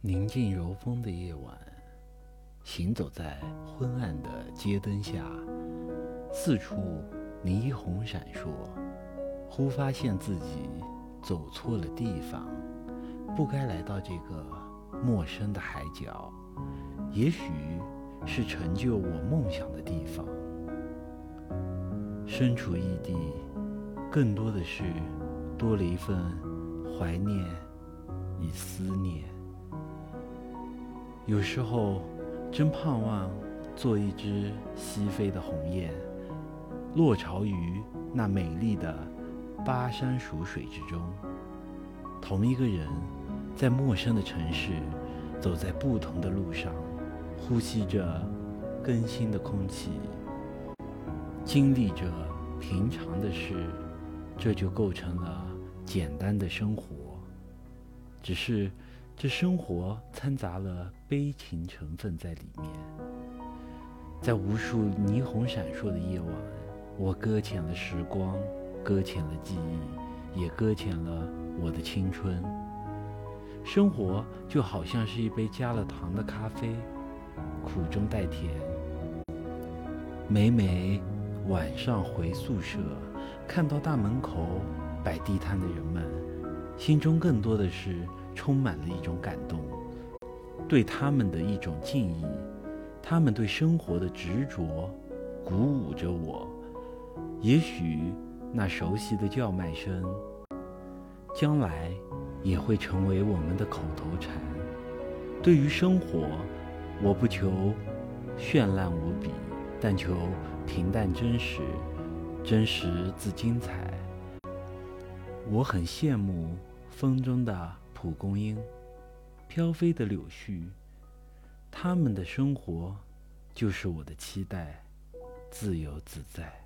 宁静柔风的夜晚，行走在昏暗的街灯下，四处霓虹闪烁，忽发现自己走错了地方，不该来到这个陌生的海角，也许是成就我梦想的地方。身处异地，更多的是多了一份怀念与思念。有时候，真盼望做一只西飞的鸿雁，落巢于那美丽的巴山蜀水之中。同一个人，在陌生的城市，走在不同的路上，呼吸着更新的空气，经历着平常的事，这就构成了简单的生活。只是。这生活掺杂了悲情成分在里面，在无数霓虹闪烁的夜晚，我搁浅了时光，搁浅了记忆，也搁浅了我的青春。生活就好像是一杯加了糖的咖啡，苦中带甜。每每晚上回宿舍，看到大门口摆地摊的人们，心中更多的是。充满了一种感动，对他们的一种敬意，他们对生活的执着，鼓舞着我。也许那熟悉的叫卖声，将来也会成为我们的口头禅。对于生活，我不求绚烂无比，但求平淡真实，真实自精彩。我很羡慕风中的。蒲公英，飘飞的柳絮，他们的生活就是我的期待，自由自在。